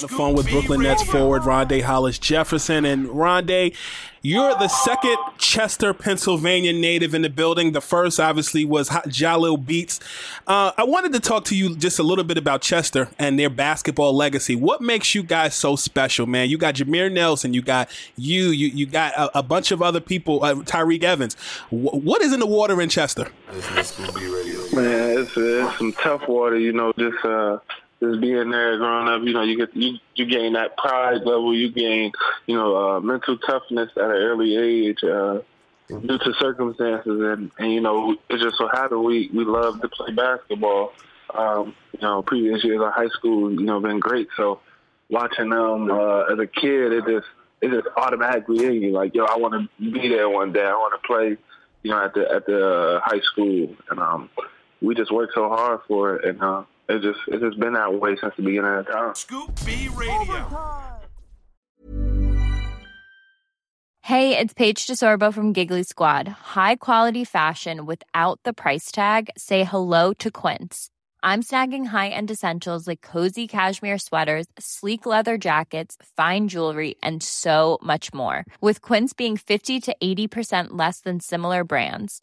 On the phone with Brooklyn Nets forward Rondae Hollis Jefferson. And Rondae, you're the second Chester, Pennsylvania native in the building. The first, obviously, was Jalil Beats. Uh, I wanted to talk to you just a little bit about Chester and their basketball legacy. What makes you guys so special, man? You got Jameer Nelson, you got you, you, you got a, a bunch of other people, uh, Tyreke Evans. W- what is in the water in Chester? Man, it's, it's some tough water, you know, just. Uh, just being there growing up, you know, you get you you gain that pride level, you gain, you know, uh, mental toughness at an early age, uh, due to circumstances, and and you know, it just so happened we we love to play basketball. Um, you know, previous years of high school, you know, been great. So watching them uh, as a kid, it just it just automatically in you, like, yo, I want to be there one day. I want to play, you know, at the at the uh, high school, and um, we just worked so hard for it, and. Uh, it just it's just been that way since the beginning of time. Scoop B Radio. Hey, it's Paige DeSorbo from Giggly Squad. High quality fashion without the price tag. Say hello to Quince. I'm snagging high-end essentials like cozy cashmere sweaters, sleek leather jackets, fine jewelry, and so much more. With Quince being 50 to 80% less than similar brands